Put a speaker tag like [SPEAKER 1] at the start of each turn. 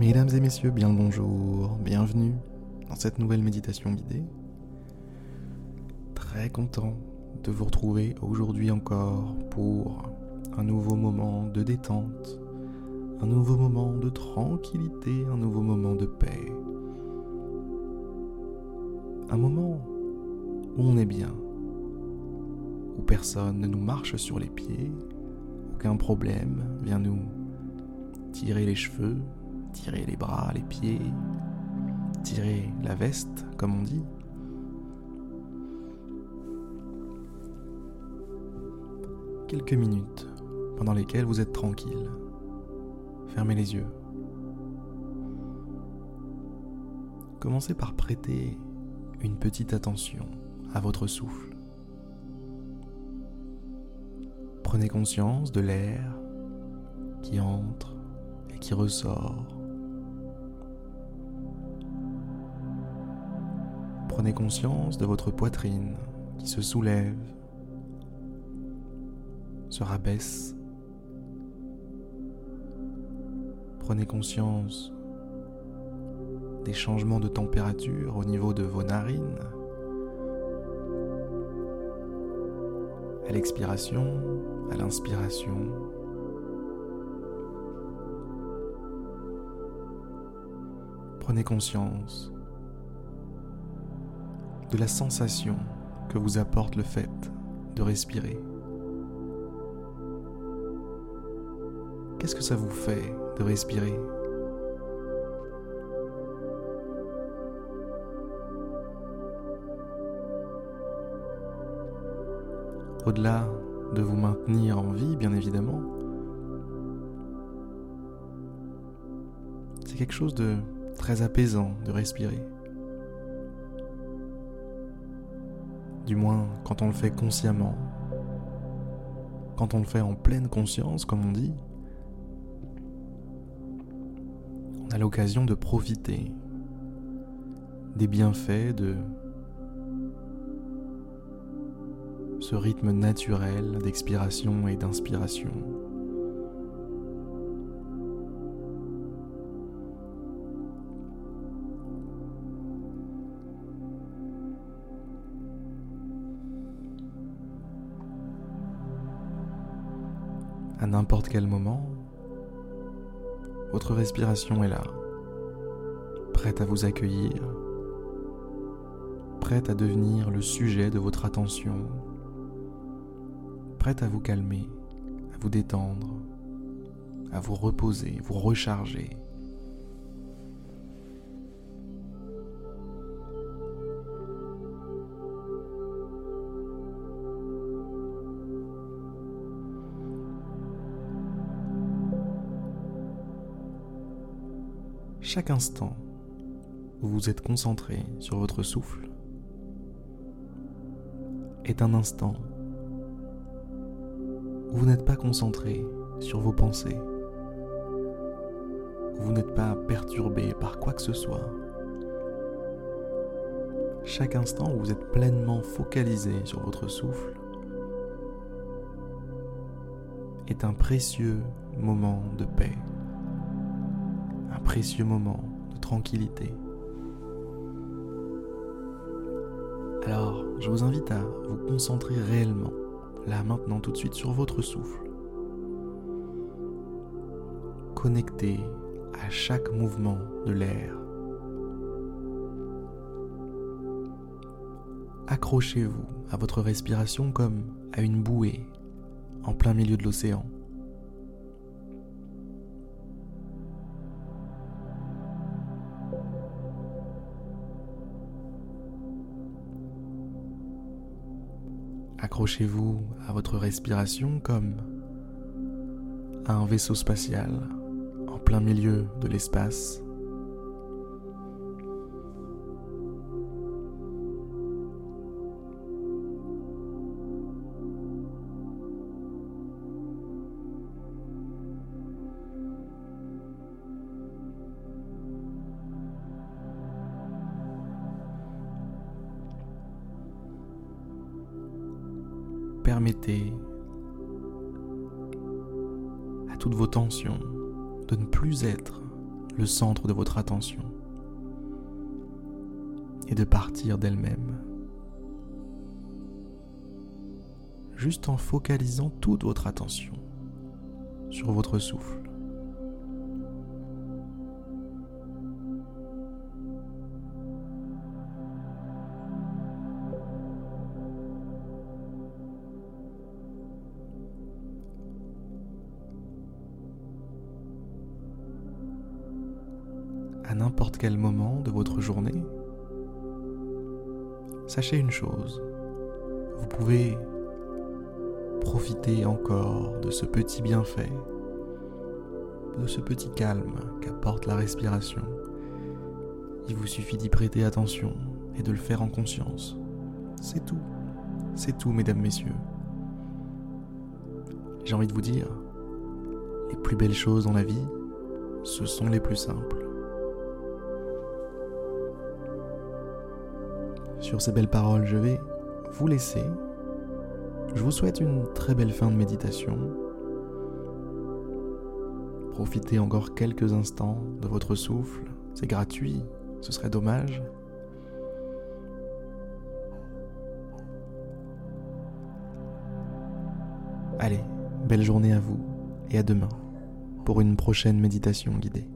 [SPEAKER 1] Mesdames et messieurs, bien le bonjour, bienvenue dans cette nouvelle méditation guidée. Très content de vous retrouver aujourd'hui encore pour un nouveau moment de détente, un nouveau moment de tranquillité, un nouveau moment de paix. Un moment où on est bien, où personne ne nous marche sur les pieds, aucun problème vient nous tirer les cheveux, tirer les bras, les pieds, tirer la veste, comme on dit. Quelques minutes pendant lesquelles vous êtes tranquille. Fermez les yeux. Commencez par prêter une petite attention à votre souffle. Prenez conscience de l'air qui entre et qui ressort Prenez conscience de votre poitrine qui se soulève, se rabaisse. Prenez conscience des changements de température au niveau de vos narines. À l'expiration, à l'inspiration. Prenez conscience de la sensation que vous apporte le fait de respirer. Qu'est-ce que ça vous fait de respirer? Au-delà de vous maintenir en vie, bien évidemment, c'est quelque chose de très apaisant de respirer. Du moins quand on le fait consciemment, quand on le fait en pleine conscience, comme on dit, on a l'occasion de profiter des bienfaits de ce rythme naturel d'expiration et d'inspiration. N'importe quel moment, votre respiration est là, prête à vous accueillir, prête à devenir le sujet de votre attention, prête à vous calmer, à vous détendre, à vous reposer, vous recharger. Chaque instant où vous êtes concentré sur votre souffle. Est un instant où vous n'êtes pas concentré sur vos pensées, où vous n'êtes pas perturbé par quoi que ce soit. Chaque instant où vous êtes pleinement focalisé sur votre souffle. Est un précieux moment de paix précieux moment de tranquillité. Alors, je vous invite à vous concentrer réellement, là maintenant tout de suite, sur votre souffle. Connecté à chaque mouvement de l'air. Accrochez-vous à votre respiration comme à une bouée en plein milieu de l'océan. Accrochez-vous à votre respiration comme à un vaisseau spatial en plein milieu de l'espace. Permettez à toutes vos tensions de ne plus être le centre de votre attention et de partir d'elle-même. Juste en focalisant toute votre attention sur votre souffle. N'importe quel moment de votre journée, sachez une chose, vous pouvez profiter encore de ce petit bienfait, de ce petit calme qu'apporte la respiration. Il vous suffit d'y prêter attention et de le faire en conscience. C'est tout. C'est tout, mesdames, messieurs. J'ai envie de vous dire, les plus belles choses dans la vie, ce sont les plus simples. Sur ces belles paroles, je vais vous laisser. Je vous souhaite une très belle fin de méditation. Profitez encore quelques instants de votre souffle. C'est gratuit, ce serait dommage. Allez, belle journée à vous et à demain pour une prochaine méditation guidée.